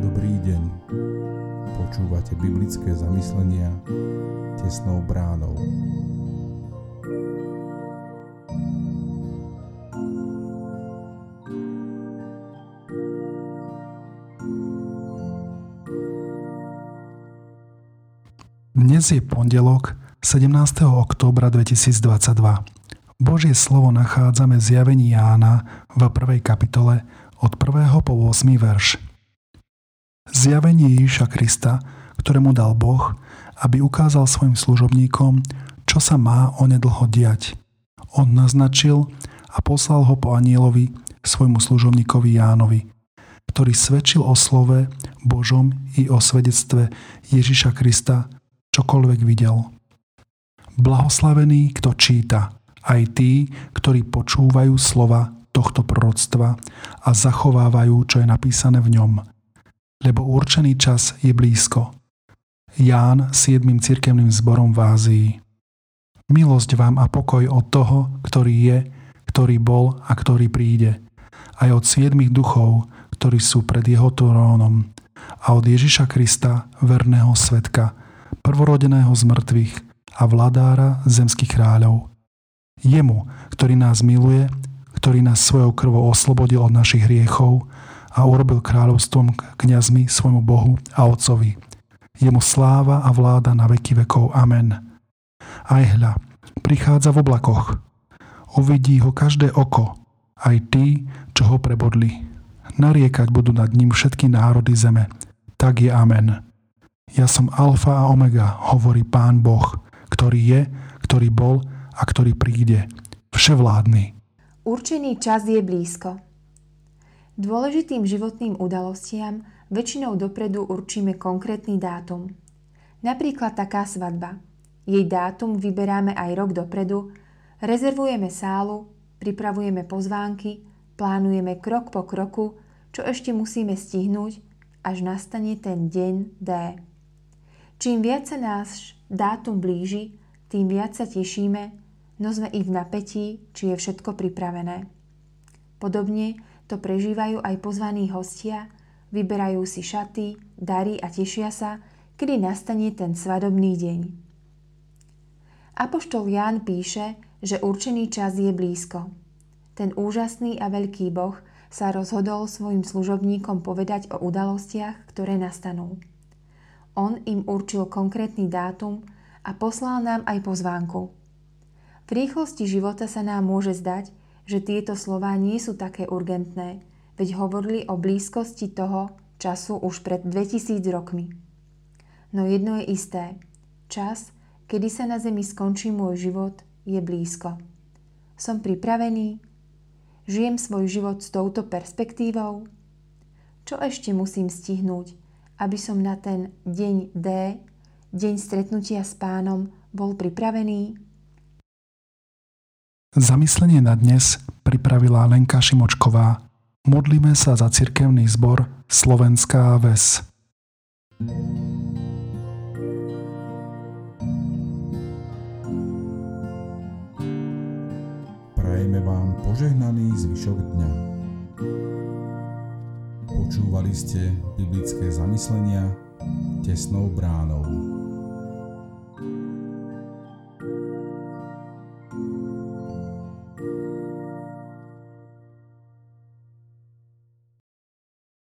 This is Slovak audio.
Dobrý deň. Počúvate biblické zamyslenia tesnou bránou. Dnes je pondelok 17. októbra 2022. Božie slovo nachádzame v zjavení Jána v prvej kapitole od 1. po 8. verš. Zjavenie Ježiša Krista, ktorému dal Boh, aby ukázal svojim služobníkom, čo sa má onedlho diať. On naznačil a poslal ho po anielovi svojmu služobníkovi Jánovi, ktorý svedčil o slove Božom i o svedectve Ježiša Krista, čokoľvek videl. Blahoslavený, kto číta, aj tí, ktorí počúvajú slova tohto proroctva a zachovávajú, čo je napísané v ňom. Lebo určený čas je blízko. Ján siedmým cirkevným zborom v Ázii. Milosť vám a pokoj od toho, ktorý je, ktorý bol a ktorý príde. Aj od siedmých duchov, ktorí sú pred jeho trónom. A od Ježiša Krista, verného svetka, prvorodeného z mŕtvych a vladára zemských kráľov. Jemu, ktorý nás miluje, ktorý nás svojou krvou oslobodil od našich hriechov a urobil kráľovstvom kňazmi svojmu Bohu a Otcovi. Jemu sláva a vláda na veky vekov. Amen. Aj hľa, prichádza v oblakoch. Uvidí ho každé oko, aj tí, čo ho prebodli. Nariekať budú nad ním všetky národy zeme. Tak je amen. Ja som alfa a omega, hovorí Pán Boh, ktorý je, ktorý bol a ktorý príde. Vševládny. Určený čas je blízko. Dôležitým životným udalostiam väčšinou dopredu určíme konkrétny dátum. Napríklad taká svadba. Jej dátum vyberáme aj rok dopredu, rezervujeme sálu, pripravujeme pozvánky, plánujeme krok po kroku, čo ešte musíme stihnúť, až nastane ten deň D. Čím viac sa náš dátum blíži, tým viac sa tešíme, no sme i v napätí, či je všetko pripravené. Podobne to prežívajú aj pozvaní hostia, vyberajú si šaty, dary a tešia sa, kedy nastane ten svadobný deň. Apoštol Ján píše, že určený čas je blízko. Ten úžasný a veľký Boh sa rozhodol svojim služobníkom povedať o udalostiach, ktoré nastanú. On im určil konkrétny dátum a poslal nám aj pozvánku. V rýchlosti života sa nám môže zdať, že tieto slová nie sú také urgentné, veď hovorili o blízkosti toho času už pred 2000 rokmi. No jedno je isté. Čas, kedy sa na zemi skončí môj život, je blízko. Som pripravený? Žijem svoj život s touto perspektívou? Čo ešte musím stihnúť, aby som na ten deň D, deň stretnutia s pánom, bol pripravený? Zamyslenie na dnes pripravila Lenka Šimočková. Modlíme sa za cirkevný zbor Slovenská ves. Prajeme vám požehnaný zvyšok dňa. Počúvali ste biblické zamyslenia tesnou bránou.